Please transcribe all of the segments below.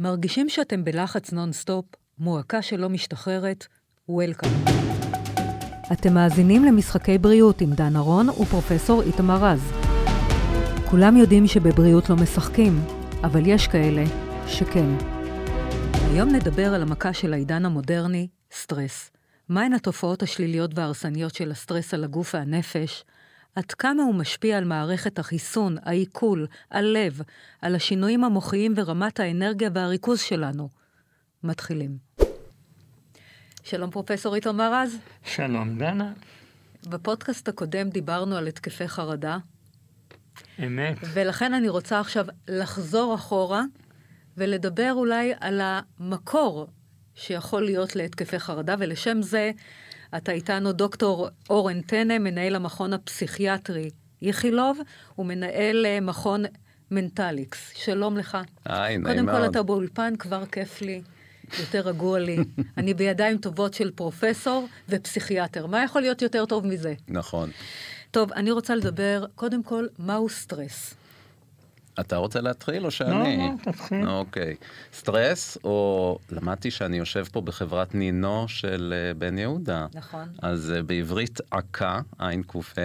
מרגישים שאתם בלחץ נונסטופ, מועקה שלא משתחררת? Welcome. אתם מאזינים למשחקי בריאות עם דן ארון ופרופסור איתמר רז. כולם יודעים שבבריאות לא משחקים, אבל יש כאלה שכן. היום נדבר על המכה של העידן המודרני, סטרס. מהן התופעות השליליות וההרסניות של הסטרס על הגוף והנפש? עד כמה הוא משפיע על מערכת החיסון, העיכול, הלב, על השינויים המוחיים ורמת האנרגיה והריכוז שלנו? מתחילים. שלום פרופסור איתמר רז. שלום דנה. בפודקאסט הקודם דיברנו על התקפי חרדה. אמת. ולכן אני רוצה עכשיו לחזור אחורה ולדבר אולי על המקור שיכול להיות להתקפי חרדה, ולשם זה אתה איתנו דוקטור אורן טנא, מנהל המכון הפסיכיאטרי איכילוב, ומנהל אה, מכון מנטליקס. שלום לך. היי, נעים מאוד. מאוד. קודם כל אתה באולפן, כבר כיף לי, יותר רגוע לי. אני בידיים טובות של פרופסור ופסיכיאטר. מה יכול להיות יותר טוב מזה? נכון. טוב, אני רוצה לדבר, קודם כל, מהו סטרס? אתה רוצה להתחיל או שאני? לא, לא, תתחיל. אוקיי. סטרס, או למדתי שאני יושב פה בחברת נינו של אה, בן יהודה. נכון. אז אה, בעברית עקה, עין ק"ה,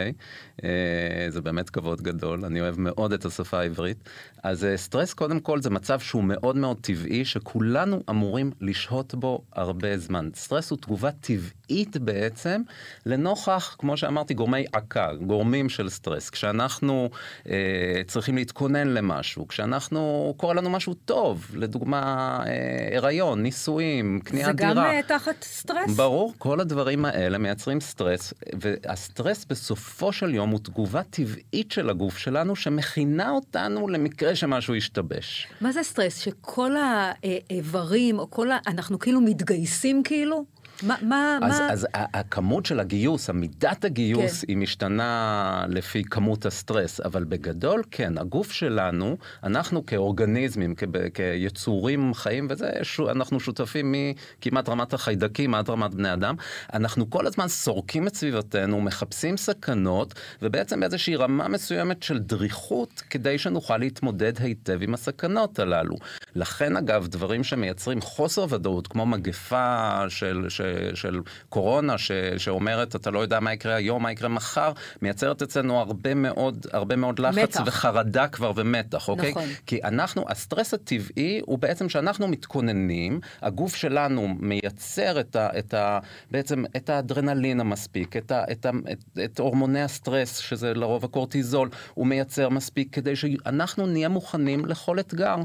אה, זה באמת כבוד גדול, אני אוהב מאוד את השפה העברית. אז סטרס קודם כל זה מצב שהוא מאוד מאוד טבעי, שכולנו אמורים לשהות בו הרבה זמן. סטרס הוא תגובה טבעית בעצם, לנוכח, כמו שאמרתי, גורמי עקה, גורמים של סטרס. כשאנחנו אה, צריכים להתכונן למשהו, כשאנחנו, קורה לנו משהו טוב, לדוגמה, אה, הריון, נישואים, קניית זה דירה. גם אה, תחת סטרס? ברור, כל הדברים האלה מייצרים סטרס, והסטרס בסופו של יום הוא תגובה טבעית של הגוף שלנו, שמכינה אותנו למקרה שמשהו ישתבש. מה זה סטרס? שכל האיברים, או כל ה... אנחנו כאילו מתגייסים כאילו? מה, מה, אז, מה... אז הכמות של הגיוס, המידת הגיוס, כן. היא משתנה לפי כמות הסטרס, אבל בגדול, כן, הגוף שלנו, אנחנו כאורגניזמים, כב- כיצורים חיים, וזה, ש- אנחנו שותפים מכמעט רמת החיידקים עד רמת בני אדם, אנחנו כל הזמן סורקים את סביבתנו, מחפשים סכנות, ובעצם באיזושהי רמה מסוימת של דריכות, כדי שנוכל להתמודד היטב עם הסכנות הללו. לכן, אגב, דברים שמייצרים חוסר ודאות, כמו מגפה של... של של קורונה ש, שאומרת אתה לא יודע מה יקרה היום, מה יקרה מחר, מייצרת אצלנו הרבה מאוד, הרבה מאוד לחץ מתח. וחרדה כבר ומתח, אוקיי? נכון. כי אנחנו, הסטרס הטבעי הוא בעצם שאנחנו מתכוננים, הגוף שלנו מייצר את ה, את ה, בעצם את האדרנלין המספיק, את, ה, את, ה, את, את הורמוני הסטרס, שזה לרוב הקורטיזול, הוא מייצר מספיק כדי שאנחנו נהיה מוכנים לכל אתגר.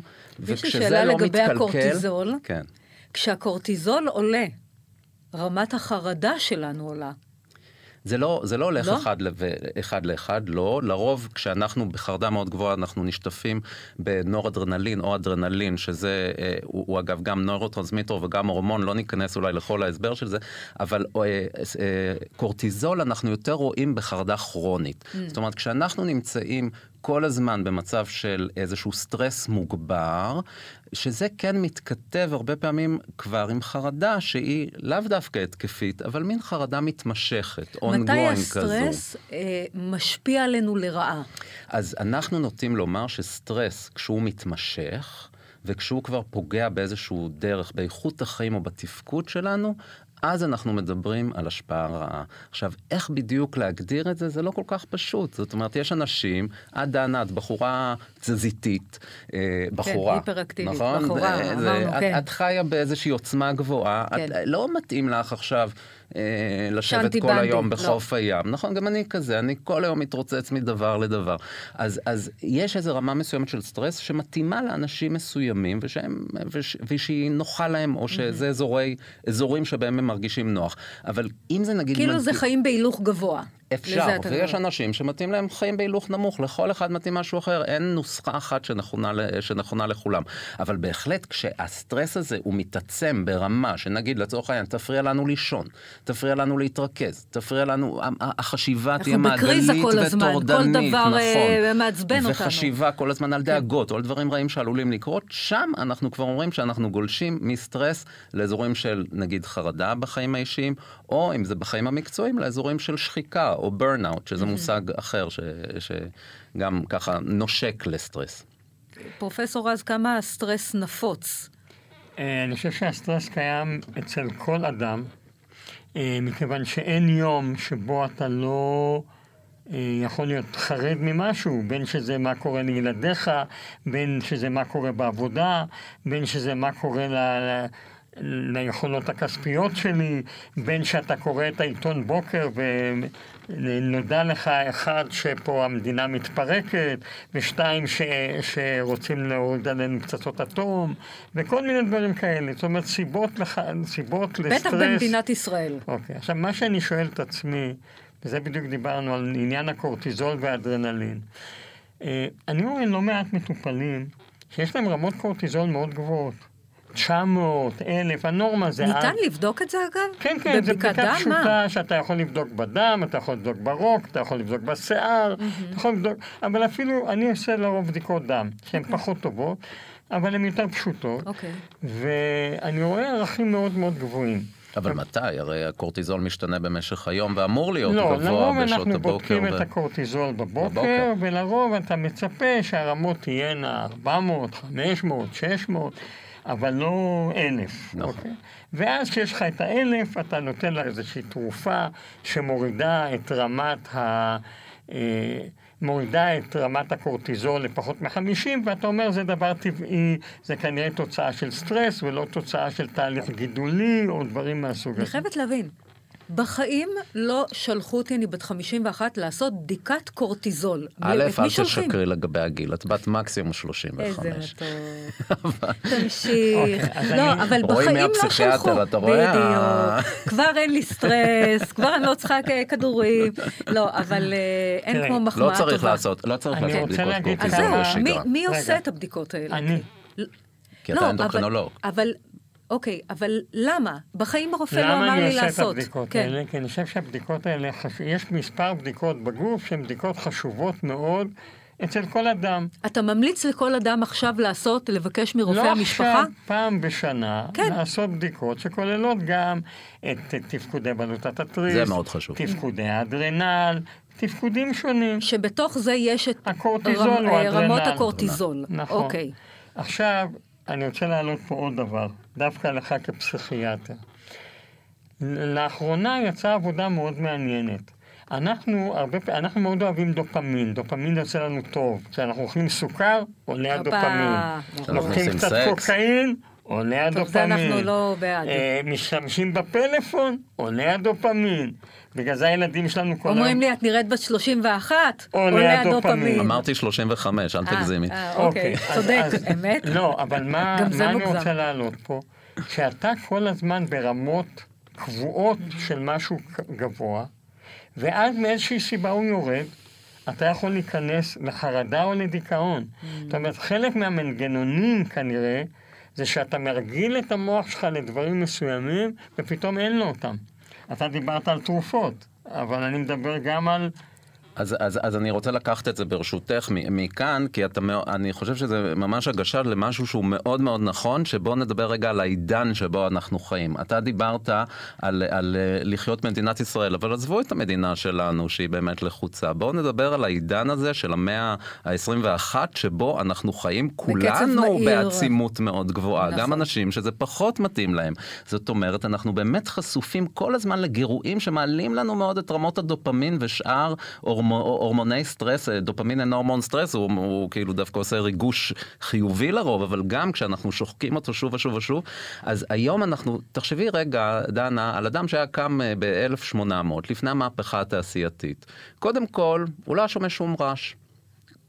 יש לי שאלה לא לגבי מתקלקל- הקורטיזול. כן. כשהקורטיזול עולה, רמת החרדה שלנו עולה. זה לא, זה לא הולך לא? אחד, לב, אחד לאחד, לא. לרוב, כשאנחנו בחרדה מאוד גבוהה, אנחנו נשטפים בנורדרנלין או אדרנלין, שזה, אה, הוא, הוא אגב גם נוירוטרנסמיטר וגם הורמון, לא ניכנס אולי לכל ההסבר של זה, אבל אה, אה, קורטיזול אנחנו יותר רואים בחרדה כרונית. Mm. זאת אומרת, כשאנחנו נמצאים כל הזמן במצב של איזשהו סטרס מוגבר, שזה כן מתכתב הרבה פעמים כבר עם חרדה שהיא לאו דווקא התקפית, אבל מין חרדה מתמשכת, מתי ongoing כזו. הסטרס אה, משפיע עלינו לרעה? אז אנחנו נוטים לומר שסטרס, כשהוא מתמשך, וכשהוא כבר פוגע באיזשהו דרך, באיכות החיים או בתפקוד שלנו, אז אנחנו מדברים על השפעה רעה. עכשיו, איך בדיוק להגדיר את זה? זה לא כל כך פשוט. זאת אומרת, יש אנשים, את דנה, את בחורה תזזיתית, אה, בחורה. היפראקטיבית, נכון? בחורה, זה- אמרנו, זה- את- כן. את חיה באיזושהי עוצמה גבוהה, כן. את לא מתאים לך עכשיו אה, לשבת כל בנדי, היום לא. בחוף הים. נכון, גם אני כזה, אני כל היום מתרוצץ מדבר לדבר. אז, אז יש איזו רמה מסוימת של סטרס שמתאימה לאנשים מסוימים, ושהם, וש, ושהיא נוחה להם, או שזה אזורי, אזורים שבהם הם מרגישים נוח. אבל אם זה נגיד... כאילו מגיע- זה חיים בהילוך גבוה. אפשר, ויש. אנשים שמתאים להם חיים בהילוך נמוך, לכל אחד מתאים משהו אחר, אין נוסחה אחת שנכונה, שנכונה לכולם. אבל בהחלט כשהסטרס הזה הוא מתעצם ברמה שנגיד לצורך העניין תפריע לנו לישון, תפריע לנו להתרכז, תפריע לנו, החשיבה תהיה אנחנו בקריזה מעגלית כל הזמן, כל וטורדנית, דבר, נכון. אה, מעצבן אותנו. וחשיבה כל הזמן על דאגות או על דברים רעים שעלולים לקרות, שם אנחנו כבר אומרים שאנחנו גולשים מסטרס לאזורים של נגיד חרדה בחיים האישיים, או אם זה בחיים המקצועיים, לאזורים של שחיקה או burnout, שזה מושג אחר ש, שגם ככה נושק לסטרס. פרופסור רז, כמה הסטרס נפוץ אה, אני חושב שהסטרס קיים אצל כל אדם, אה, מכיוון שאין יום שבו אתה לא אה, יכול להיות חרד ממשהו, בין שזה מה קורה לילדיך, בין שזה מה קורה בעבודה, בין שזה מה קורה ל... ליכולות הכספיות שלי, בין שאתה קורא את העיתון בוקר ונודע לך אחד שפה המדינה מתפרקת, ושתיים ש, שרוצים להוריד עלינו פצצות אטום, וכל מיני דברים כאלה. זאת אומרת, סיבות, לח, סיבות לסטרס. בטח במדינת ישראל. אוקיי, עכשיו מה שאני שואל את עצמי, וזה בדיוק דיברנו על עניין הקורטיזול והאדרנלין. אה, אני רואה לא מעט מטופלים שיש להם רמות קורטיזול מאוד גבוהות. 900, 1,000, הנורמה זה... ניתן עד... לבדוק את זה אגב? כן, כן, זה בדיקה פשוטה מה? שאתה יכול לבדוק בדם, אתה יכול לבדוק ברוק, אתה יכול לבדוק בשיער, mm-hmm. אתה יכול לבדוק, אבל אפילו אני עושה לרוב בדיקות דם, שהן okay. אוקיי. פחות טובות, אבל הן יותר פשוטות, okay. אוקיי. ואני רואה ערכים מאוד מאוד גבוהים. אבל מתי? הרי הקורטיזול משתנה במשך היום ואמור להיות לא, גבוה בשעות הבוקר. לא, לרוב אנחנו בודקים ו... את הקורטיזול בבוקר, בבוקר, ולרוב אתה מצפה שהרמות תהיינה 400, 500, 600. אבל לא אלף. נכון. אוקיי? ואז כשיש לך את האלף, אתה נותן לה איזושהי תרופה שמורידה את רמת ה... אה, מורידה את רמת הקורטיזול לפחות מ-50, ואתה אומר זה דבר טבעי, זה כנראה תוצאה של סטרס ולא תוצאה של תהליך גידולי או דברים מהסוג הזה. אני חייבת להבין, בחיים לא שלחו אותי, אני בת 51, לעשות בדיקת קורטיזול. א', אל תשקרי לגבי הגיל, את בת מקסימום 35. איזה מתוק. תמשיך. אוקיי, לא, אבל בחיים לא שלחו. אתה רואה? בדיוק. כבר אין לי סטרס, כבר אני לא צריכה כדורים. לא, אבל אה, אין כמו מחמאה טובה. לא צריך לעשות, לא צריך לעשות בדיקות קורטיזול. אז זהו, מי עושה את הבדיקות האלה? אני. כי אתה לא, אנדוקרינולוג. אבל אוקיי, אבל למה? בחיים הרופא לא אמר לי לעשות. למה אני עושה את הבדיקות כן. האלה? כי אני חושב שהבדיקות האלה, יש מספר בדיקות בגוף שהן בדיקות חשובות מאוד. אצל כל אדם. אתה ממליץ לכל אדם עכשיו לעשות, לבקש מרופא לא המשפחה? לא עכשיו, פעם בשנה, כן. לעשות בדיקות שכוללות גם את תפקודי בלוטת התריס. זה מאוד חשוב. תפקודי האדרנל, תפקודים שונים. שבתוך זה יש את הקורטיזול רמ... או אדרנל. רמות הקורטיזול. נכון. אוקיי. עכשיו, אני רוצה להעלות פה עוד דבר, דווקא לך כפסיכיאטר. לאחרונה יצאה עבודה מאוד מעניינת. אנחנו, הרבה, אנחנו מאוד אוהבים דופמין, דופמין יוצא לנו טוב. כשאנחנו אוכלים סוכר, עולה הדופמין. לוקחים קצת קוקאין, עולה הדופמין. טוב, זה אנחנו לא בעד. אה, משתמשים בפלאפון, עולה הדופמין. בגלל זה הילדים שלנו כל היום... אומרים לי, את נראית בת 31, עולה הדופמין. אמרתי 35, אל אה, תגזימי. אה, אוקיי, אוקיי צודק, אמת. לא, אבל מה אני רוצה להעלות פה? שאתה כל הזמן ברמות קבועות של משהו גבוה, ואז מאיזושהי סיבה הוא יורד, אתה יכול להיכנס לחרדה או לדיכאון. Mm. זאת אומרת, חלק מהמנגנונים כנראה, זה שאתה מרגיל את המוח שלך לדברים מסוימים, ופתאום אין לו אותם. אתה דיברת על תרופות, אבל אני מדבר גם על אז, אז, אז אני רוצה לקחת את זה ברשותך מכאן, כי אתה, אני חושב שזה ממש הגשה למשהו שהוא מאוד מאוד נכון, שבוא נדבר רגע על העידן שבו אנחנו חיים. אתה דיברת על, על לחיות מדינת ישראל, אבל עזבו את המדינה שלנו שהיא באמת לחוצה. בואו נדבר על העידן הזה של המאה ה-21, שבו אנחנו חיים כולנו בעצימות מאוד גבוהה. נכון. גם אנשים שזה פחות מתאים להם. זאת אומרת, אנחנו באמת חשופים כל הזמן לגירויים שמעלים לנו מאוד את רמות הדופמין ושאר הורמוני סטרס, דופמין אינו הורמון סטרס, הוא, הוא כאילו דווקא עושה ריגוש חיובי לרוב, אבל גם כשאנחנו שוחקים אותו שוב ושוב ושוב, אז היום אנחנו, תחשבי רגע, דנה, על אדם שהיה קם אה, ב-1800, לפני המהפכה התעשייתית. קודם כל, הוא לא שומע שום רעש.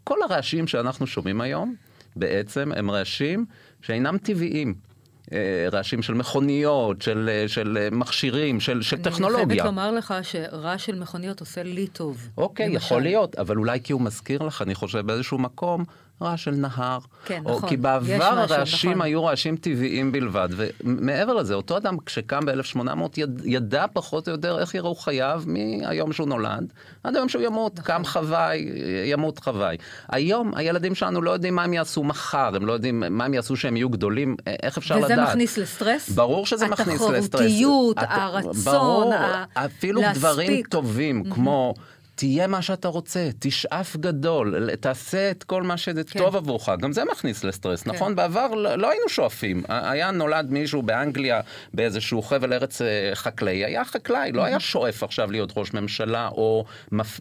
כל הרעשים שאנחנו שומעים היום, בעצם הם רעשים שאינם טבעיים. אה, רעשים של מכוניות, של, אה, של אה, מכשירים, של, של אני טכנולוגיה. אני חייבת לומר לך שרעש של מכוניות עושה לי טוב. אוקיי, למשל. יכול להיות, אבל אולי כי הוא מזכיר לך, אני חושב, באיזשהו מקום, רעש של נהר. כן, או נכון. כי בעבר הרעשים נכון. היו רעשים טבעיים בלבד, ומעבר לזה, אותו אדם כשקם ב-1800 יד, ידע פחות או יותר איך יראו חייו מהיום שהוא נולד, עד היום שהוא ימות, נכון. קם חוואי, ימות חוואי. היום הילדים שלנו לא יודעים מה הם יעשו מחר, הם לא יודעים מה הם יעשו שהם יהיו גדולים, איך אפשר וזה לדעת. וזה מכניס לסטרס? ברור שזה מכניס לסטרס. התחרותיות, הרצון, ברור, ה... אפילו להספיק. דברים טובים, mm-hmm. כמו... תהיה מה שאתה רוצה, תשאף גדול, תעשה את כל מה שטוב כן. עבורך, גם זה מכניס לסטרס, כן. נכון? בעבר לא, לא היינו שואפים, היה נולד מישהו באנגליה באיזשהו חבל ארץ אה, חקלאי, היה חקלאי, לא היה שואף עכשיו להיות ראש ממשלה או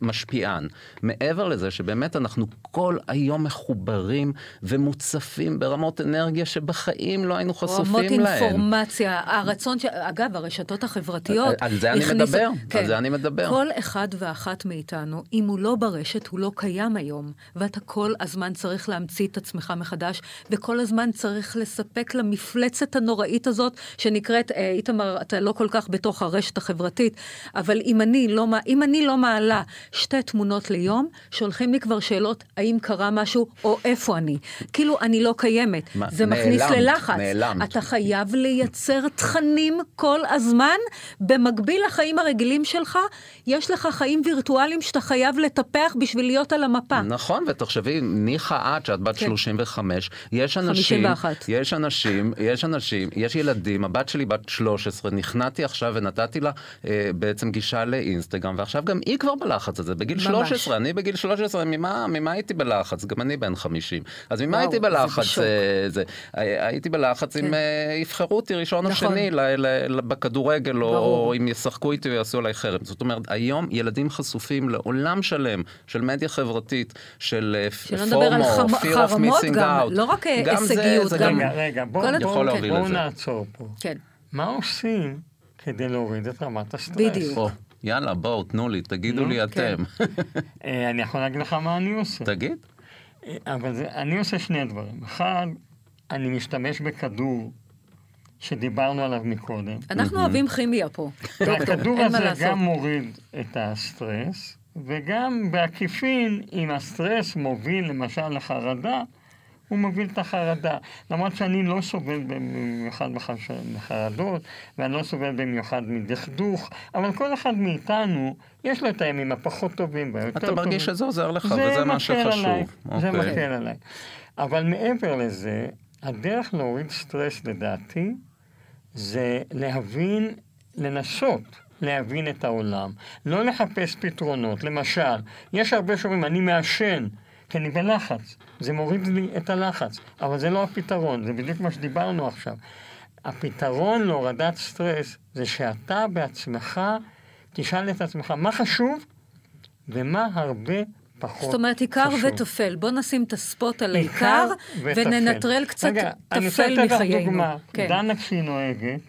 משפיען. מעבר לזה שבאמת אנחנו כל היום מחוברים ומוצפים ברמות אנרגיה שבחיים לא היינו חשופים להם. רמות אינפורמציה, הרצון, ש... אגב, הרשתות החברתיות, על זה אני מדבר, כן. על זה אני מדבר. כל אחד ואחת מאיתנו, אם הוא לא ברשת, הוא לא קיים היום, ואתה כל הזמן צריך להמציא את עצמך מחדש, וכל הזמן צריך לספק למפלצת הנוראית הזאת, שנקראת, אה, איתמר, אתה לא כל כך בתוך הרשת החברתית, אבל אם אני לא, אם אני לא מעלה שתי תמונות ליום, שולחים לי כבר שאלות, האם קרה משהו, או איפה אני. כאילו, אני לא קיימת. מה, זה נעלמת, מכניס ללחץ. נעלמת. אתה חייב לייצר תכנים כל הזמן, במקביל לחיים הרגילים שלך, יש לך חיים וירטואליים שאתה חייב לטפח בשביל להיות על המפה. נכון, ותחשבי, ניחא את, שאת בת כן. 35, יש אנשים, 51. יש אנשים, יש אנשים, יש ילדים, הבת שלי בת 13, נכנעתי עכשיו ונתתי לה אה, בעצם גישה לאינסטגרם, ועכשיו גם היא כבר בלחץ הזה, בגיל ממש. 13, אני בגיל 13, ממה, ממה הייתי בלחץ? גם אני בן 50. אז ממה וואו, הייתי בלחץ? זה אה, זה, הייתי בלחץ כן. אם אה, יבחרו אותי ראשון נכון. או שני ל, ל, ל, בכדורגל, או, או אם ישחקו איתי או יעשו עליי חרם. זאת אומרת, היום ילדים חשופים לעולם שלם של מדיה חברתית, של אה, פורמו, fear of missing out. לא רק גם הישגיות, זה, גם... רגע, רגע, בואו בוא, בוא, בוא נעצור פה. כן. מה עושים כדי להוריד את רמת הסטרס? בדיוק. יאללה, בואו, תנו לי, תגידו לי כן. אתם. אני יכול להגיד לך מה אני עושה. תגיד. אבל זה, אני עושה שני דברים. אחד, אני משתמש בכדור שדיברנו עליו מקודם. אנחנו אוהבים כימיה פה. והכדור הזה גם מוריד את הסטרס, וגם בעקיפין, אם הסטרס מוביל למשל לחרדה, הוא מוביל את החרדה. למרות שאני לא סובל במיוחד מחרדות, ואני לא סובל במיוחד מדכדוך, אבל כל אחד מאיתנו, יש לו את הימים הפחות טובים והיותר טובים. אתה מרגיש שזה עוזר לך, וזה מה שחשוב. עליי. זה אוקיי. מקל עליי. אבל מעבר לזה, הדרך להוריד סטרס לדעתי, זה להבין, לנסות להבין את העולם, לא לחפש פתרונות. למשל, יש הרבה שאומרים, אני מעשן, כי אני בלחץ. זה מוריד לי את הלחץ, אבל זה לא הפתרון, זה בדיוק מה שדיברנו עכשיו. הפתרון להורדת סטרס זה שאתה בעצמך תשאל את עצמך מה חשוב ומה הרבה פחות. זאת אומרת, עיקר וטפל. בוא נשים את הספוט על העיקר וננטרל קצת טפל מחיינו. רגע, אני רוצה לתת לך דוגמה. כן. דנה כשהיא נוהגת,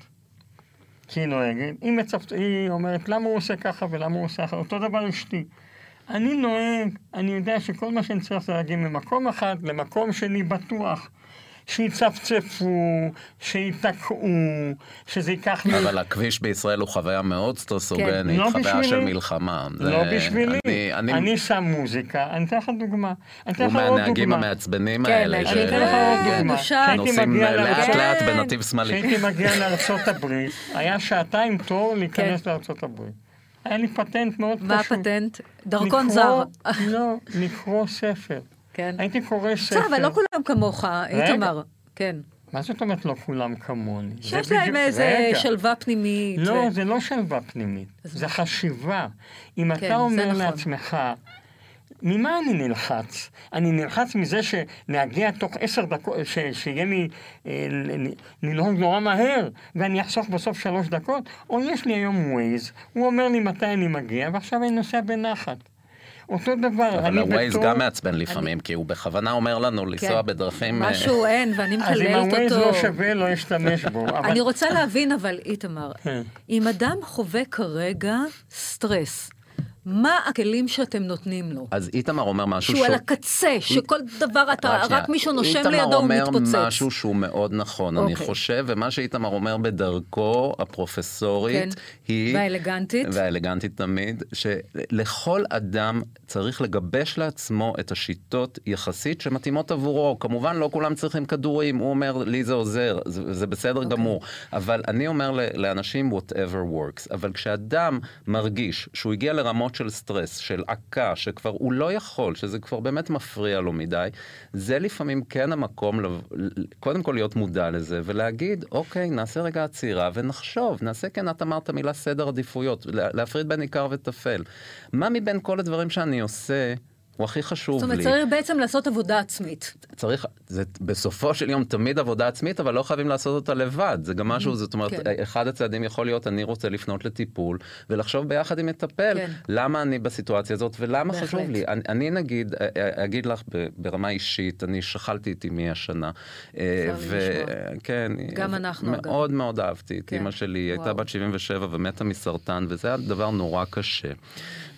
כשהיא נוהגת, היא, מצפ... היא אומרת למה הוא עושה ככה ולמה הוא עושה ככה, אותו דבר אשתי. אני נוהג, אני יודע שכל מה שאני צריך זה להגיע ממקום אחד למקום שני בטוח. שיצפצפו, שיתקעו, שזה ייקח לי... אבל הכביש בישראל הוא חוויה מאוד סטרסוגנית, כן, לא חוויה בשבילי, של מלחמה. לא זה... בשבילי. אני, אני... אני שם מוזיקה, אני אתן לך דוגמה. אני אתן לך עוד דוגמה. הוא מהנהגים המעצבנים כן, האלה. כן, אני אתן לך עוד דוגמה. נוסעים לאט לאט בנתיב שמאלי. כשהייתי מגיע לארצות הברית, היה שעתיים תור להיכנס כן. לארצות הברית. היה לי פטנט מאוד פשוט. מה הפטנט? דרכון זר. לא, לקרוא ספר. כן. הייתי קורא ספר. בסדר, אבל לא כולם כמוך, איתמר. כן. מה זאת אומרת לא כולם כמוני? שיש להם איזה שלווה פנימית. לא, זה לא שלווה פנימית, זה חשיבה. אם אתה כן, אומר נכון. לעצמך, ממה אני נלחץ? אני נלחץ מזה שנהגיה תוך עשר דקות, ש, שיהיה לי אה, לנהוג נורא מהר, ואני אחסוך בסוף שלוש דקות? או יש לי היום ווייז, הוא אומר לי מתי אני מגיע, ועכשיו אני נוסע בנחת. אותו דבר, אבל הווייז גם מעצבן לפעמים, כי הוא בכוונה אומר לנו לנסוע כן. בדרכים... אה, משהו אין, ואני מקללת אותו. אז אם הווייז לא שווה, לא אשתמש בו. אני רוצה להבין, אבל איתמר, כן. אם אדם חווה כרגע סטרס, מה הכלים שאתם נותנים לו? אז איתמר אומר משהו שהוא... שהוא על הקצה, שכל דבר אתה, רק, רק מישהו נושם לידו הוא מתפוצץ. איתמר אומר משהו שהוא מאוד נכון, אוקיי. אני חושב, ומה שאיתמר אומר בדרכו הפרופסורית, כן. היא... והאלגנטית. והאלגנטית תמיד, שלכל אדם צריך לגבש לעצמו את השיטות יחסית שמתאימות עבורו. כמובן לא כולם צריכים כדורים, הוא אומר לי זה עוזר, זה, זה בסדר אוקיי. גמור. אבל אני אומר לאנשים whatever works, אבל כשאדם מרגיש שהוא הגיע לרמות של סטרס, של עקה, שכבר הוא לא יכול, שזה כבר באמת מפריע לו מדי, זה לפעמים כן המקום, לב... קודם כל להיות מודע לזה, ולהגיד, אוקיי, נעשה רגע עצירה ונחשוב, נעשה כן, את אמרת מילה סדר עדיפויות, להפריד בין עיקר וטפל. מה מבין כל הדברים שאני עושה, הוא הכי חשוב לי. זאת אומרת, צריך בעצם לעשות עבודה עצמית. צריך, זה בסופו של יום תמיד עבודה עצמית, אבל לא חייבים לעשות אותה לבד. זה גם משהו, זאת אומרת, כן. אחד הצעדים יכול להיות, אני רוצה לפנות לטיפול, ולחשוב ביחד עם מטפל, כן. למה אני בסיטואציה הזאת, ולמה בהחלט. חשוב לי. אני, אני נגיד, אגיד לך ברמה אישית, אני שכלתי את אמי השנה. וכן, גם אנחנו, מאוד מאוד מאוד אהבתי את כן. אמא שלי, היא הייתה בת 77 ומתה מסרטן, וזה היה דבר נורא קשה.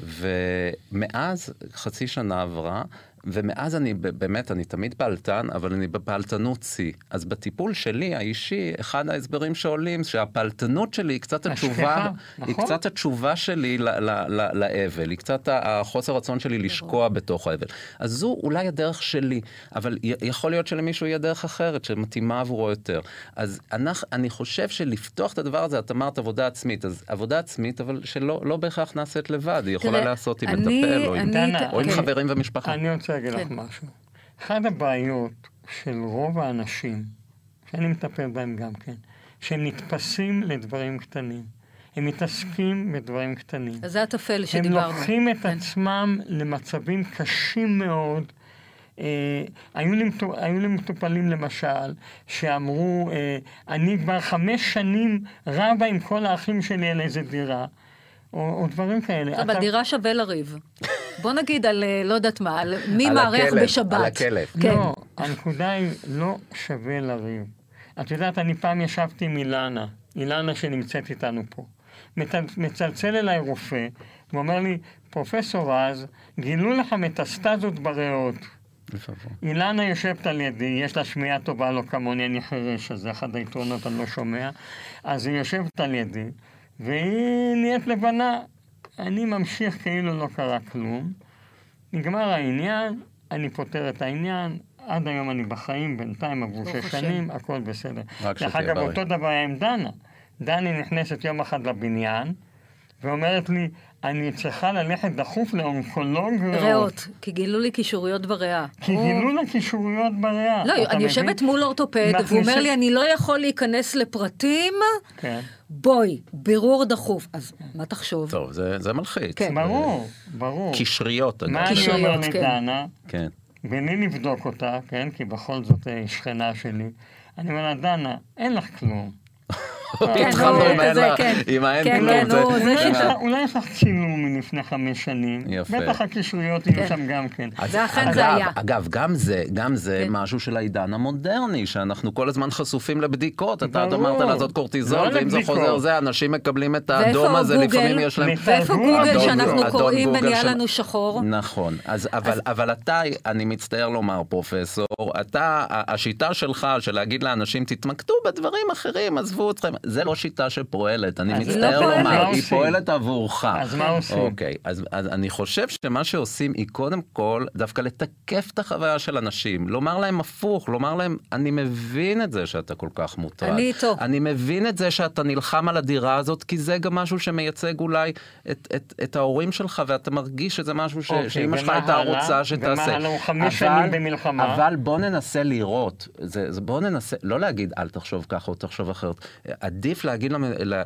ומאז חצי שנה עברה, ומאז אני באמת, אני תמיד פעלתן, אבל אני בפעלתנות שיא. אז בטיפול שלי, האישי, אחד ההסברים שעולים, שהפעלתנות שלי היא קצת התשובה, נכון? היא קצת התשובה שלי לאבל, היא קצת החוסר רצון שלי לשקוע בתוך האבל. אז זו אולי הדרך שלי, אבל יכול להיות שלמישהו יהיה דרך אחרת, שמתאימה עבורו יותר. אז אנחנו, אני חושב שלפתוח את הדבר הזה, את אמרת עבודה עצמית, אז עבודה עצמית, אבל שלא לא בהכרח נעשית לבד, היא יכולה לעשות עם מטפל, או עם, או עם חברים ומשפחה. אני רוצה להגיד כן. לך משהו. אחת הבעיות של רוב האנשים, שאני מטפל בהם גם כן, שהם נתפסים לדברים קטנים. הם מתעסקים בדברים קטנים. אז זה הטפל שדיברנו. הם לוקחים את כן. עצמם למצבים קשים מאוד. אה, היו, לי, היו לי מטופלים למשל, שאמרו, אה, אני כבר חמש שנים רבה עם כל האחים שלי על איזה דירה. או, או דברים כאלה. טוב, בדירה שווה לריב. בוא נגיד על, אה, לא יודעת מה, על מי מארח בשבת. על הכלב. כן. לא, הנקודה היא לא שווה לריב. את יודעת, אני פעם ישבתי עם אילנה, אילנה שנמצאת איתנו פה. מצלצל אליי רופא, ואומר לי, פרופסור רז, גילו לך מטסטזות בריאות. אילנה יושבת על ידי, יש לה שמיעה טובה, לא כמוני, אני חירש, אז זה אחד היתרונות, אני לא שומע. אז היא יושבת על ידי, והיא נהיית לבנה. אני ממשיך כאילו לא קרה כלום. נגמר העניין, אני פותר את העניין, עד היום אני בחיים, בינתיים עברו שש שנים, הכל בסדר. דרך אגב, אותו דבר היה עם דנה. דני נכנסת יום אחד לבניין, ואומרת לי, אני צריכה ללכת דחוף לאונקולוג ריאות. ריאות, כי גילו לי קישוריות בריאה. כי או... גילו לה קישוריות בריאה. לא, אני יושבת מול אורתופד, והוא אומר לי, אני לא יכול להיכנס לפרטים. כן. בואי, בירור דחוף. אז מה תחשוב? טוב, זה, זה מלחיץ. כן. ברור, ברור. קשריות. מה אני אומר לדנה? כן. בלי לבדוק אותה, כן, כי בכל זאת היא שכנה שלי. אני אומר לה, דנה, אין לך כלום. התחלנו עם האין כן, כלום. כן, אולי יש לך צילום מלפני חמש שנים. יפה. בטח הקישוריות יהיו כן. שם גם כן. ואכן זה היה. אגב, גם זה, גם זה משהו של העידן המודרני, שאנחנו כל הזמן חשופים לבדיקות. אתה אמרת לעשות קורטיזול, לא ואם זה חוזר זה, אנשים מקבלים את האדום הזה, לפעמים יש להם... ואיפה גוגל שאנחנו קוראים ונהיה לנו שחור? נכון. אבל אתה, אני מצטער לומר, פרופסור, אתה, השיטה שלך, של להגיד לאנשים, תתמקדו בדברים אחרים, עזבו אתכם. זה לא שיטה שפועלת, אני מצטער לא לומר, היא פועלת עבורך. אז מה עושים? אוקיי, אז, אז אני חושב שמה שעושים היא קודם כל דווקא לתקף את החוויה של אנשים, לומר להם הפוך, לומר להם, אני מבין את זה שאתה כל כך מוטרד. אני איתו. אני מבין את זה שאתה נלחם על הדירה הזאת, כי זה גם משהו שמייצג אולי את, את, את ההורים שלך, ואתה מרגיש שזה משהו ש, אוקיי, שאימא שלך הייתה רוצה שתעשה. ומה הלאה חמש שנים במלחמה. אבל בוא ננסה לראות, זה, זה בוא ננסה, לא להגיד אל תחשוב ככה או תחשוב אחרת. עדיף להגיד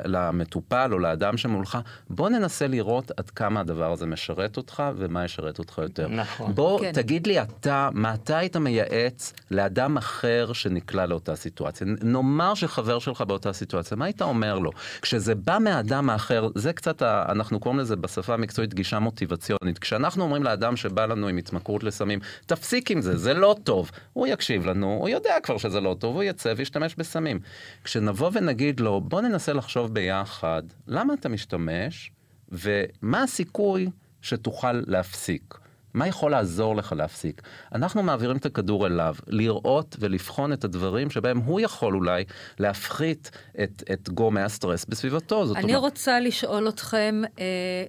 למטופל או לאדם שמולך, בוא ננסה לראות עד כמה הדבר הזה משרת אותך ומה ישרת אותך יותר. נכון. בוא כן. תגיד לי אתה, מה אתה היית מייעץ לאדם אחר שנקלע לאותה סיטואציה? נאמר שחבר שלך באותה סיטואציה, מה היית אומר לו? כשזה בא מהאדם האחר, זה קצת, אנחנו קוראים לזה בשפה המקצועית גישה מוטיבציונית. כשאנחנו אומרים לאדם שבא לנו עם התמכרות לסמים, תפסיק עם זה, זה לא טוב. הוא יקשיב לנו, הוא יודע כבר שזה לא טוב, הוא יצא וישתמש בסמים. כשנבוא ונגיד לו, בוא ננסה לחשוב ביחד, למה אתה משתמש, ומה הסיכוי שתוכל להפסיק? מה יכול לעזור לך להפסיק? אנחנו מעבירים את הכדור אליו, לראות ולבחון את הדברים שבהם הוא יכול אולי להפחית את, את גורמי הסטרס בסביבתו. זאת אני אומר... רוצה לשאול אתכם, אה,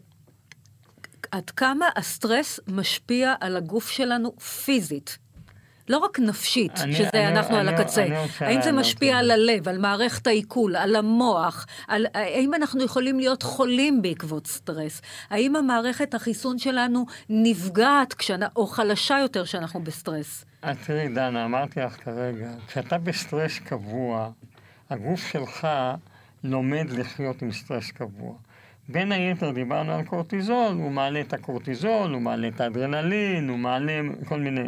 עד כמה הסטרס משפיע על הגוף שלנו פיזית? לא רק נפשית, אני- שזה אני- אנחנו על אני- הקצה. אני רוצה האם זה משפיע על על. הלב, על מערכת העיכול, על המוח? על, האם אנחנו יכולים להיות חולים בעקבות סטרס? האם המערכת החיסון שלנו נפגעת כשאנ... או חלשה יותר כשאנחנו בסטרס? את תראי, דנה, אמרתי לך כרגע, כשאתה בסטרס קבוע, הגוף שלך לומד לחיות עם סטרס קבוע. בין היתר דיברנו על קורטיזול, הוא מעלה את הקורטיזול, הוא מעלה את האדרנלין, הוא מעלה כל מיני...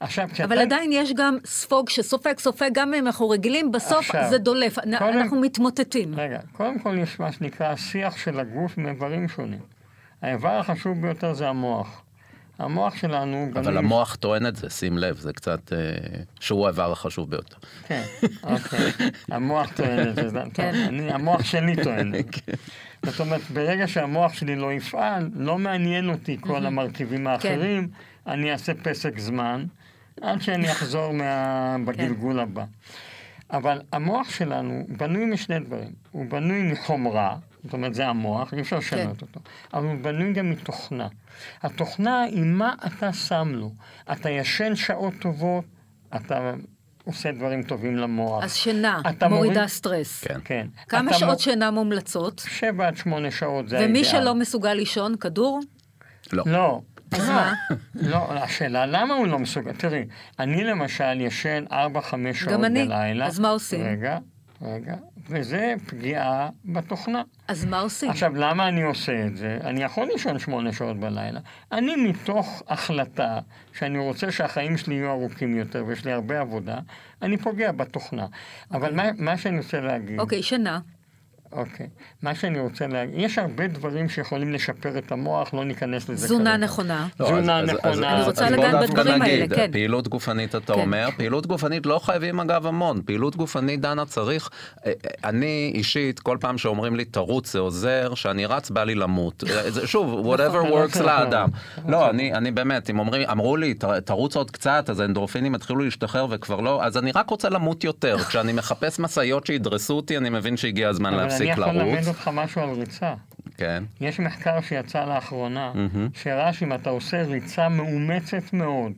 עכשיו, כשאתה... אבל עדיין יש גם ספוג שסופג, סופג, גם אם אנחנו רגילים, בסוף עכשיו, זה דולף. קודם- אנחנו מתמוטטים. רגע, קודם כל יש מה שנקרא שיח של הגוף עם איברים שונים. האיבר החשוב ביותר זה המוח. המוח שלנו... אבל בנוי- המוח טוען את זה, שים לב, זה קצת, אה, שהוא האיבר החשוב ביותר. כן, אוקיי. המוח טוען את זה, טוב. כן. אני- המוח שלי טוען את זה. זאת אומרת, ברגע שהמוח שלי לא יפעל, לא מעניין אותי כל המרכיבים האחרים, אני אעשה פסק זמן, עד שאני אחזור מה- בגלגול הבא. אבל המוח שלנו בנוי משני דברים. הוא בנוי מחומרה, זאת אומרת, זה המוח, אי אפשר לשנות אותו, אבל הוא בנוי גם מתוכנה. התוכנה היא מה אתה שם לו. אתה ישן שעות טובות, אתה עושה דברים טובים למוח. אז שינה, אתה מורידה מוריד- סטרס. כן. כן. כמה שעות מ- שינה מומלצות? שבע עד שמונה שעות זה האידאל. ומי שלא מסוגל לישון, כדור? לא. לא. אז לא. מה? לא, השאלה למה הוא לא מסוגל. תראי, אני למשל ישן 4-5 שעות גם אני. בלילה. אז מה עושים? רגע, רגע. וזה פגיעה בתוכנה. אז מה עושים? עכשיו, למה אני עושה את זה? אני יכול לישון 8 שעות בלילה. אני מתוך החלטה שאני רוצה שהחיים שלי יהיו ארוכים יותר ויש לי הרבה עבודה, אני פוגע בתוכנה. אבל מה, מה שאני רוצה להגיד... אוקיי, שינה. אוקיי. מה שאני רוצה להגיד, יש הרבה דברים שיכולים לשפר את המוח, לא ניכנס לזה תזונה. נכונה. לא, תזונה אז- אז- נכונה. אז- אני רוצה לגעת בדברים האלה, נגיד, כן. פעילות גופנית אתה כן. אומר, פעילות גופנית לא חייבים אגב המון, פעילות גופנית דנה צריך, אה, אה, אני אישית כל פעם שאומרים לי תרוץ זה עוזר, שאני רץ בא לי למות, אה, זה- שוב, whatever לא works לאדם. לא, אני אני באמת, אם אומרים, אמרו לי "ת- תרוץ עוד קצת, אז האנדורפינים יתחילו להשתחרר וכבר לא, אז אני רק רוצה למות יותר, כשאני מחפש משאיות שידרסו אותי, אני מבין שהגיע הזמן אבל אני להפסיק יכול ללמד לרוץ, אותך משהו על ריצה. כן, יש מחקר שיצא לאחרונה, מהמם. שהראה שאם אתה עושה ריצה מאומצת מאוד,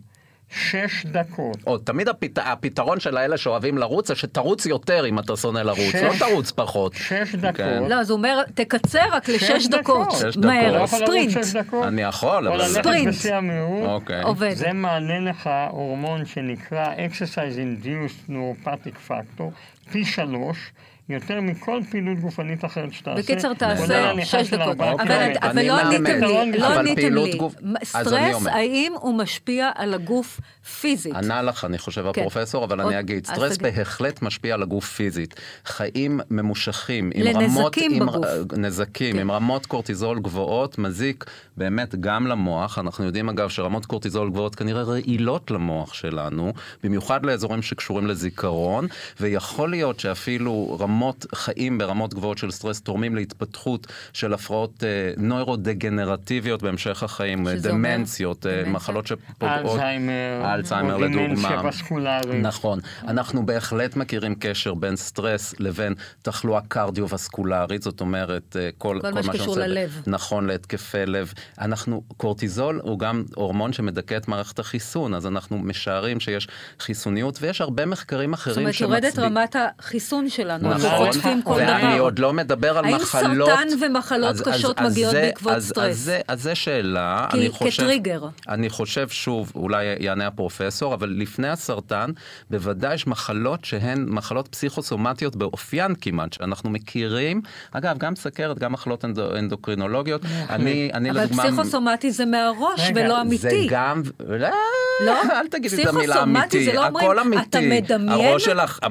שש דקות, עוד תמיד הפת... הפתרון של האלה שאוהבים לרוץ זה שתרוץ יותר אם אתה שונא לרוץ, שש- לא תרוץ פחות. שש כן. דקות, לא, אז הוא אומר, תקצר רק לשש שש דקות. דקות. שש לא מהר, דקות. יכול לרוץ ספרינט. שש דקות, אני יכול, או אבל... ללכת ספרינט. בשיא המהירות, אוקיי. עובד. זה מעלה לך הורמון שנקרא Exercise Induced Neurotrophic Factor, פי שלוש, יותר מכל פעילות גופנית אחרת שאתה עושה. בקיצר, תעשה שש דקות. אבל אוקיי. אבל לא. עניתם לי, לא עניתם לי. סטרס. האם הוא משפיע על הגוף פיזית? ענה לך, אני חושב, כן. הפרופסור, אבל אני אגיד, סטרס. בהחלט משפיע על הגוף פיזית. חיים ממושכים, עם לנזקים רמות... עם- בגוף. אה, נזקים, כן. עם רמות קורטיזול גבוהות, מזיק באמת גם למוח. אנחנו יודעים, אגב, שרמות קורטיזול גבוהות כנראה רעילות למוח שלנו, במיוחד לאזורים שקשורים לזיכרון, ויכול להיות שאפילו רמות חיים ברמות גבוהות של סטרס תורמים להתפתחות של הפרעות אה, נוירודגנרטיביות בהמשך החיים, אומר? דמנציות, אה. מחלות שפוגעות... אלצהיימר, אלצהיימר לדוגמה. נכון. אנחנו בהחלט מכירים קשר בין סטרס לבין תחלואה קרדיו-וסקולרית, זאת אומרת, אה, כל, כל מה שקשור ללב. נכון, להתקפי לב. אנחנו, קורטיזול הוא גם הורמון שמדכא את מערכת החיסון, אז אנחנו משערים שיש חיסוניות, ויש הרבה מחקרים זאת אחרים אומרת, יורדת שמצביעים- רמת החיסון שלנו, נכון, חוטפים כל ואני דבר. עוד לא מדבר על האם מחלות... סרטן ומחלות קשות מגיעות זה- בעקבות אז- סטרס? אז זה- אז זה שאלה, כי- אני חושב... כטריגר. אני חושב, שוב, אולי יענה הפרופסור, אבל לפני הסרטן, בוודאי יש מחלות שהן מחלות פסיכוסומטיות באופיין כמעט, שאנחנו מכירים. אגב, גם סכרת, גם מחלות אנדו, אנדוקרינולוגיות. אני, אני אבל לדוגמה... פסיכוסומטי זה מהראש ולא זה אמיתי. גם, לא, לא? אל תגידי את המילה פסיכוסומטי אמיתי, זה לא אומרים, הכל אמיתי. אתה מדמיין?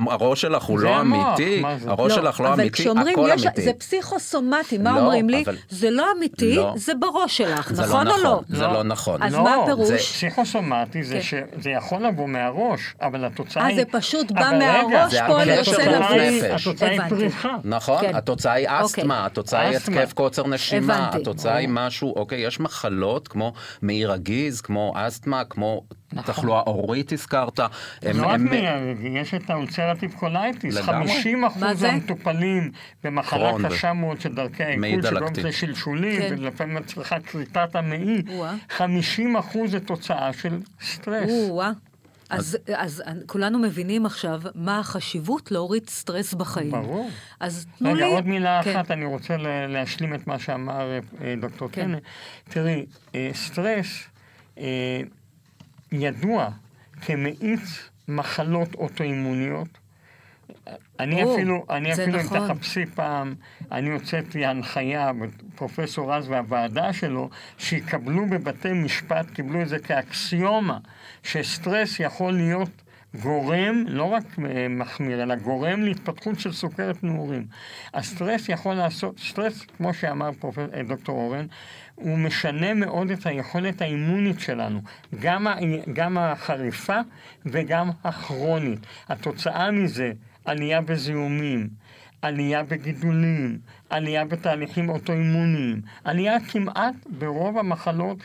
הראש שלך, הוא זה לא אמיתי, זה? הראש שלך לא אבל אמיתי, הכל יש, אמיתי. זה פסיכוסומטי, מה לא, אומרים לי? זה לא אמיתי, לא. זה בראש שלך, זה נכון לא או לא? נכון, זה לא נכון. אז לא, מה הפירוש? זה- פסיכוסומטי זה כן. שזה יכול לבוא מהראש, אבל התוצאה אה, היא... זה פשוט בא מהראש, פועל יוצא. נפש. התוצאה היא. פריחה. נכון, כן. התוצאה היא אוקיי. אסתמה, התוצאה היא. התקף קוצר נשימה. התוצאה היא משהו, אוקיי, יש מחלות כמו מעי רגיז, כמו אסתמה, כמו תחלואה עורית הזכרת. הם- לא רק הם- יש את ה Ulcerative Colitis, לגמרי. 50 מה אחוז זה? המטופלים במחלה קרון ו- קשה מאוד של דרכי העיכול, שגורמת. לשלשולים, כן. ולפעמים מצריכה כריתת המעי, או-אה. 50 אחוז זה תוצאה של סטרס. אז, אז, אז כולנו מבינים עכשיו מה החשיבות להוריד סטרס בחיים. ברור. אז תנו רגע, לי... עוד מילה כן. אחת, אני רוצה להשלים את מה שאמר אה, דוקטור כן. טנא. תראי, אה, סטרס אה, ידוע כמאיץ מחלות אוטואימוניות. אני או, אפילו, אני אפילו, אם נכון. תחפשי פעם, אני הוצאתי הנחיה, פרופסור רז והוועדה שלו, שיקבלו בבתי משפט, קיבלו את זה כאקסיומה, שסטרס יכול להיות גורם, לא רק אה, מחמיר, אלא גורם להתפתחות של סוכרת נעורים. הסטרס יכול לעשות, סטרס, כמו שאמר פרופ... אה, דוקטור אורן, הוא משנה מאוד את היכולת האימונית שלנו, גם, ה... גם החריפה וגם הכרונית. התוצאה מזה, עלייה בזיהומים, עלייה בגידולים, עלייה בתהליכים אוטואימוניים, עלייה כמעט ברוב המחלות.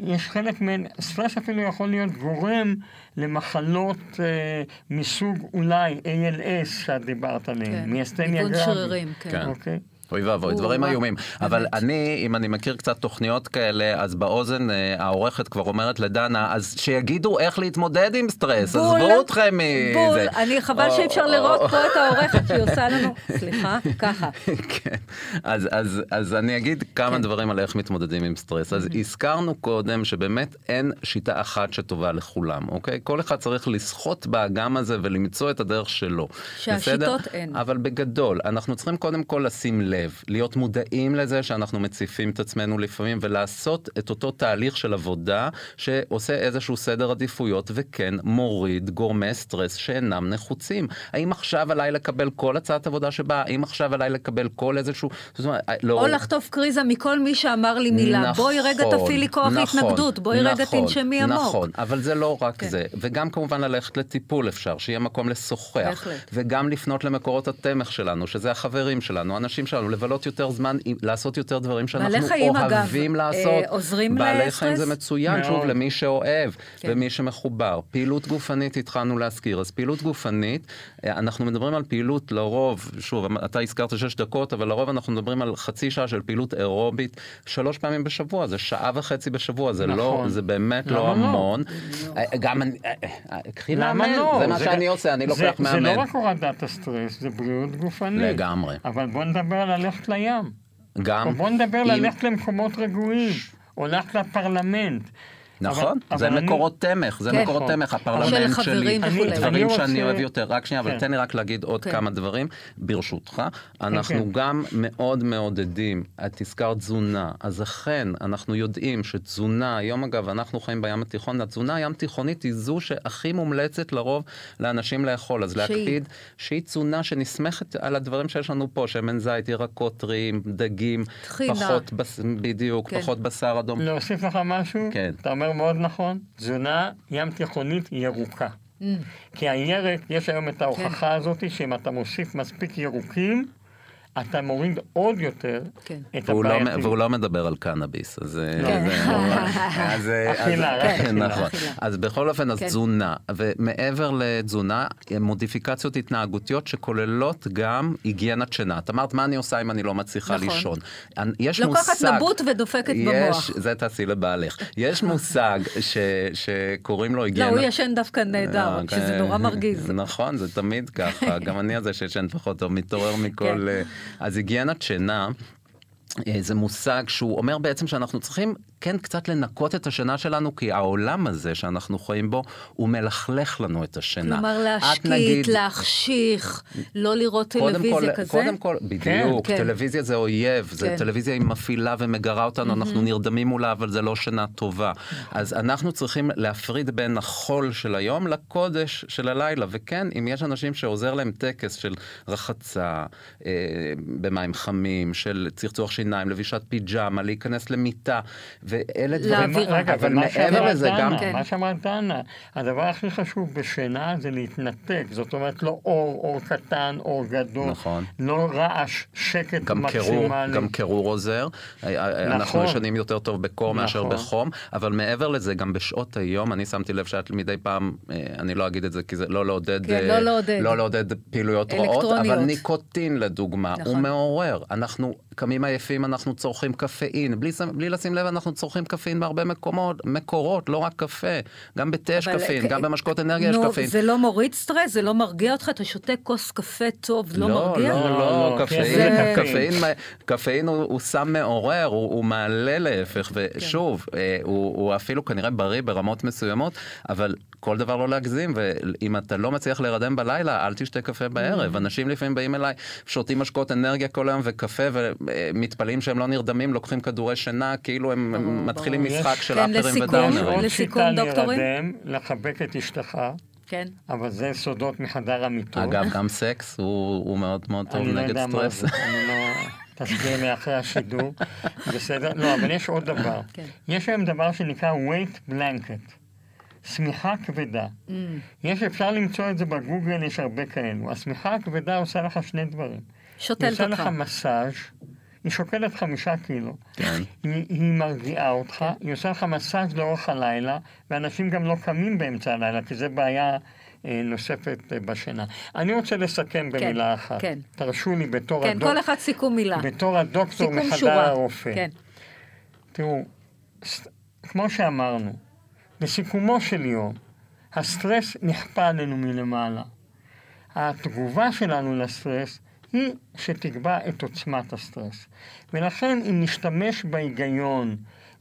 יש חלק מהן, סטרס אפילו יכול להיות גורם למחלות אה, מסוג אולי ALS שאת דיברת עליהן, כן, Myasthenia Gravis. שרירים, כן. כן. אוקיי? אוי ואבוי, דברים איומים. אבל אני, אם אני מכיר קצת תוכניות כאלה, אז באוזן אה, העורכת כבר אומרת לדנה, אז שיגידו איך להתמודד עם סטרס, בול, עזבו אתכם בול, מזה. אני חבל שאי אפשר או- לראות פה את העורכת שהיא עושה לנו, סליחה, ככה. כן, אז, אני אגיד כמה כן. דברים על איך מתמודדים עם סטרס. אז הזכרנו קודם שבאמת אין שיטה אחת שטובה לכולם, אוקיי? כל אחד צריך לסחוט באגם הזה ולמצוא את הדרך שלו. שהשיטות? אין. אבל בגדול, אנחנו צריכים קודם כל לשים לב, להיות מודעים לזה שאנחנו מציפים את עצמנו לפעמים, ולעשות את אותו תהליך של עבודה שעושה איזשהו סדר עדיפויות, וכן מוריד גורמי סטרס שאינם נחוצים. האם עכשיו עליי לקבל כל הצעת עבודה שבאה? האם עכשיו עליי לקבל כל איזשהו... זאת אומרת, לא... או לחטוף קריזה מכל מי שאמר לי מילה. נכון, בואי רגע תפעילי כוח נכון, התנגדות, בואי רגע נכון, תנשמי עמוק. נכון, אבל זה לא רק כן. זה, וגם כמובן ללכת לטיפול אפשר, שיהיה מקום לשוחח, בהחלט. וגם לפנות למקורות התמך שלנו, שזה החברים שלנו, האנשים שלנו, לבלות יותר זמן, לעשות יותר דברים שאנחנו בעלי חיים, אגב, אוהבים אה, לעשות. עוזרים בעלי חיים? זה מצוין, שוב, מאוד. למי שאוהב, כן. ומי שמחובר. פעילות גופנית התחלנו להזכיר, אז פעילות גופנית, אה, אנחנו מדברים על פעילות לרוב, שוב, אתה הזכרת שש דקות, אבל לרוב אנחנו מדברים על חצי שעה של פעילות אירובית, שלוש פעמים בשבוע, זה שעה וחצי בשבוע, זה לא, נכון. זה באמת לא לא? המון. אה, גם אני, אה, אה, קחי מאמן, לא? זה מה שאני גם- עושה, אני זה- לוקח מאמן. זה לא רק הורדת הסטרס, זה בריאות גופנית. לגמרי. אבל בוא נדבר על ללכת לים. גם, בוא נדבר אם- ללכת למקומות רגועים, או ללכת לפרלמנט. נכון, אבל- זה אבל אני- מקורות תמך, זה כן. מקורות נכון. תמך, של הפרלמנט חברים שלי, וכולי. דברים אני שאני רוצה- אוהב יותר, רק שנייה, אבל כן. תן לי רק להגיד עוד כן. כמה דברים, ברשותך. אנחנו כן. גם מאוד מעודדים, את הזכרת תזונה, אז אכן, אנחנו יודעים שתזונה, היום אגב, אנחנו חיים בים התיכון, התזונה הים תיכונית היא זו שהכי מומלצת לרוב לאנשים לאכול, אז שהיא? להקפיד שהיא תזונה שנסמכת על הדברים שיש לנו פה, שמן זית, ירקות טריים, דגים, טחינה. פחות, בס... בדיוק, כן. פחות בשר אדום. להוסיף לך משהו? כן. אתה אומר מאוד נכון, תזונה ים תיכונית ירוקה. Mm. כי הירק, יש היום את ההוכחה כן. הזאת שאם אתה מוסיף מספיק ירוקים, אתה מוריד עוד יותר כן. את והוא לא, הבעייתיות. והוא לא מדבר על קנאביס, אז... כן. אז, רק כן, אכילה. נכון. אז בכל אופן, אז כן. תזונה, ומעבר לתזונה, מודיפיקציות התנהגותיות שכוללות גם היגיינת שינה. את אמרת, מה אני עושה אם אני לא מצליחה נכון. לישון? יש לוקחת מושג... נבוט ודופקת יש, במוח. זה תעשי לבעלך. יש מושג ש, שקוראים לו לא, היגיינת... הוא ישן דווקא נהדר, אה, שזה. נורא מרגיז. נכון, זה תמיד ככה, גם אני הזה שישן פחות טוב, מתעורר מכל... אז היגיינת שינה... אה, זה מושג שהוא אומר בעצם שאנחנו צריכים כן קצת לנקות את השינה שלנו, כי העולם הזה שאנחנו חיים בו, הוא מלכלך לנו את השינה. כלומר, את להשקיט, נגיד- להחשיך, לא לראות קודם טלוויזיה כל, כזה. קודם כל, בדיוק, כן. טלוויזיה זה אויב, זה כן. טלוויזיה היא מפעילה ומגרה אותנו, אנחנו נרדמים מולה, אבל זה לא שינה טובה. אז אנחנו צריכים להפריד בין החול של היום לקודש של הלילה, וכן, אם יש אנשים שעוזר להם טקס של רחצה אה, במים חמים, של צחצוח שיניים, לבישת פיג'מה, להיכנס למיטה, ואלה דברים... לאווירה. רגע, אבל מעבר לזה גם... כן. מה שאמרת דנה, הדבר הכי חשוב בשינה זה להתנתק, זאת אומרת לא אור, אור קטן, אור גדול, נכון. לא רעש, שקט גם קירור, מקסימלי. גם קירור עוזר. אנחנו נכון. ישנים יותר טוב בקור מאשר נכון. בחום, אבל מעבר לזה, גם בשעות היום, אני שמתי לב שאת מדי פעם, אה, אני לא אגיד את זה כי זה לא לעודד, כן, אה, לא לעודד. לא לעודד פעילויות רעות. אבל ניקוטין לדוגמה, נכון. הוא מעורר. אנחנו קמים עייפים, אנחנו צורכים קפאין, בלי, בלי לשים לב אנחנו צורכים קפאין בהרבה מקומות, מקורות, לא רק קפה. גם בתה יש קפאין, גם במשקאות אנרגיה יש קפאין. זה לא מוריד סטרס? זה לא מרגיע אותך? אתה שותה כוס קפה טוב, לא, לא מרגיע? לא, לא, לא, קפאין, קפאין, קפאין הוא סם מעורר, הוא מעלה להפך, ושוב, כן. הוא אפילו כנראה בריא ברמות מסוימות, אבל כל דבר לא להגזים, ואם אתה לא מצליח להירדם בלילה, אל תשתה קפה בערב. Mm. אנשים לפעמים באים אליי, שותים משקאות אנרגיה כל היום וקפה, ומתפלאים שהם לא נרדמים, לוקחים כדורי שינה, כאילו הם מתחילים משחק של כן, אפטרים ודאונרים. לסיכום, דוקטורים. להירדם, לחבק את אשתך. כן. אבל זה סודות מחדר המיטות. אגב, גם סקס הוא מאוד מאוד טוב נגד סטרס. אני לא... תסביר לי אחרי השידור, בסדר? לא, אבל יש עוד דבר. כן. יש היום דבר שנקרא weight blanket. שמיכה כבדה. Mm. יש, אפשר למצוא את זה בגוגל, יש הרבה כאלו. השמיכה הכבדה עושה לך שני דברים. שותלת אותך. היא עושה לך מסאז', היא שוקלת חמישה קילו. כן. היא, היא מרגיעה אותך, כן. היא עושה לך מסאז' לאורך הלילה, ואנשים גם לא קמים באמצע הלילה, כי זה בעיה אה, נוספת אה, בשינה. אני רוצה לסכם כן, במילה כן, אחת. כן. תרשו לי בתור כן, הדוק... כל אחד סיכום מילה. בתור הדוקטור מחדר שורה. הרופא. כן. תראו, כמו שאמרנו, בסיכומו של יום, הסטרס נכפה עלינו מלמעלה. התגובה שלנו לסטרס היא שתקבע את עוצמת הסטרס. ולכן אם נשתמש בהיגיון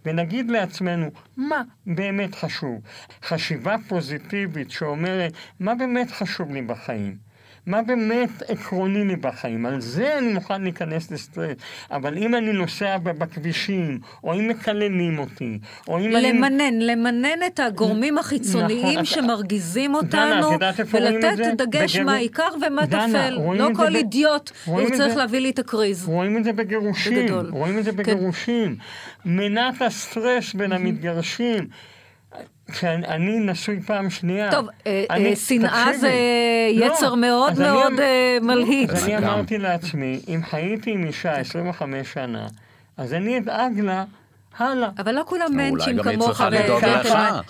ונגיד לעצמנו מה באמת חשוב, חשיבה פוזיטיבית שאומרת מה באמת חשוב לי בחיים, מה באמת עקרוני לי בחיים. על זה אני מוכן להיכנס לסטרס. אבל אם אני נוסע בכבישים, או אם מקללים אותי, או אם למנן, אני... למנן את הגורמים נכון, החיצוניים נכון, שמרגיזים אותנו, דנה, ולתת דגש בגר... מה העיקר ומה טפל. לא כל ב... אידיוט הוא צריך זה... להביא לי את הקריז. רואים את זה בגירושים. בגדול. רואים את זה כן. בגירושים. כן. מנת הסטרס בין המתגרשים. כשאני נשוי פעם שנייה. טוב, אה, אה, שנאה זה לא, יצר מאוד מאוד אה, מלהיט. אז אני אמרתי לעצמי, אם חייתי עם אישה 25 שנה, אז אני אדאג לה הלאה. אבל לא כולם מנטשים כמוך.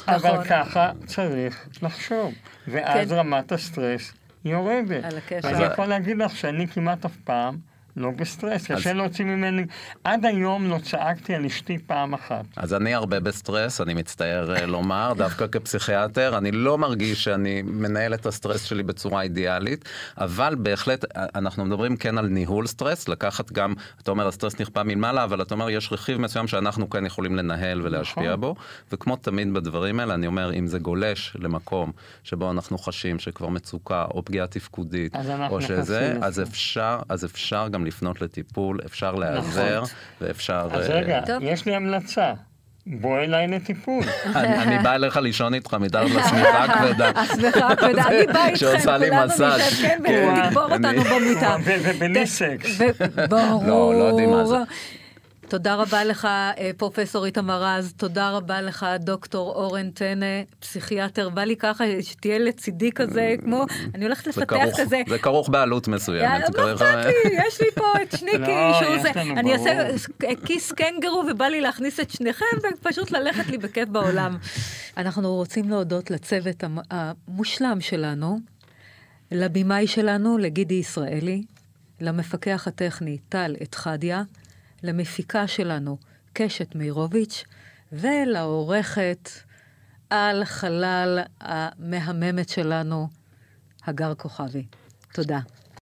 אבל ככה צריך לחשוב. ואז כן. רמת הסטרס יורדת. על הקשר. ואני יכול להגיד לך שאני כמעט אף פעם... לא בסטרס, קשה להוציא ממני. עד היום לא צעקתי על אשתי פעם אחת. אז אני הרבה בסטרס, אני מצטער אה, לומר, דווקא כפסיכיאטר, אני לא מרגיש שאני מנהל את הסטרס שלי בצורה אידיאלית, אבל בהחלט, אה, אנחנו מדברים כן על ניהול סטרס, לקחת גם, אתה אומר, הסטרס נכפה מלמעלה, אבל אתה אומר, יש רכיב מסוים שאנחנו כן יכולים לנהל ולהשפיע נכון. בו, וכמו תמיד בדברים האלה, אני אומר, אם זה גולש למקום שבו אנחנו חשים שכבר מצוקה, או פגיעה תפקודית, או שזה, אז אפשר, אז אפשר גם לפנות לטיפול, אפשר להיעזר, נכון. ואפשר... אז רגע, uh, יש לי המלצה. בוא אליי לטיפול. אני בא אליך לישון איתך מתחת לשמיכה הכבדה. השמיכה הכבדה, אני באה איתכם, כולנו נשב, כן, ותגבור אותנו במיטה. ובלי סקס. ברור. לא, לא יודעים מה זה. תודה רבה לך, אה, פרופסור איתמר רז, תודה רבה לך, דוקטור אורן טנא, פסיכיאטר. בא לי ככה שתהיה לצידי כזה, כמו, אני הולכת לפתח כזה. זה כרוך בעלות מסוימת. לא אכפת לי, יש לי פה את שניקי, לא, שהוא זה. אני אעשה כיס קנגרו ובא לי להכניס את שניכם ופשוט ללכת לי בכיף בעולם. אנחנו רוצים להודות לצוות המושלם שלנו, לבימאי שלנו, לגידי ישראלי, למפקח הטכני טל אתחדיה. למפיקה שלנו, קשת מאירוביץ', ולעורכת על חלל המהממת שלנו, הגר כוכבי. תודה.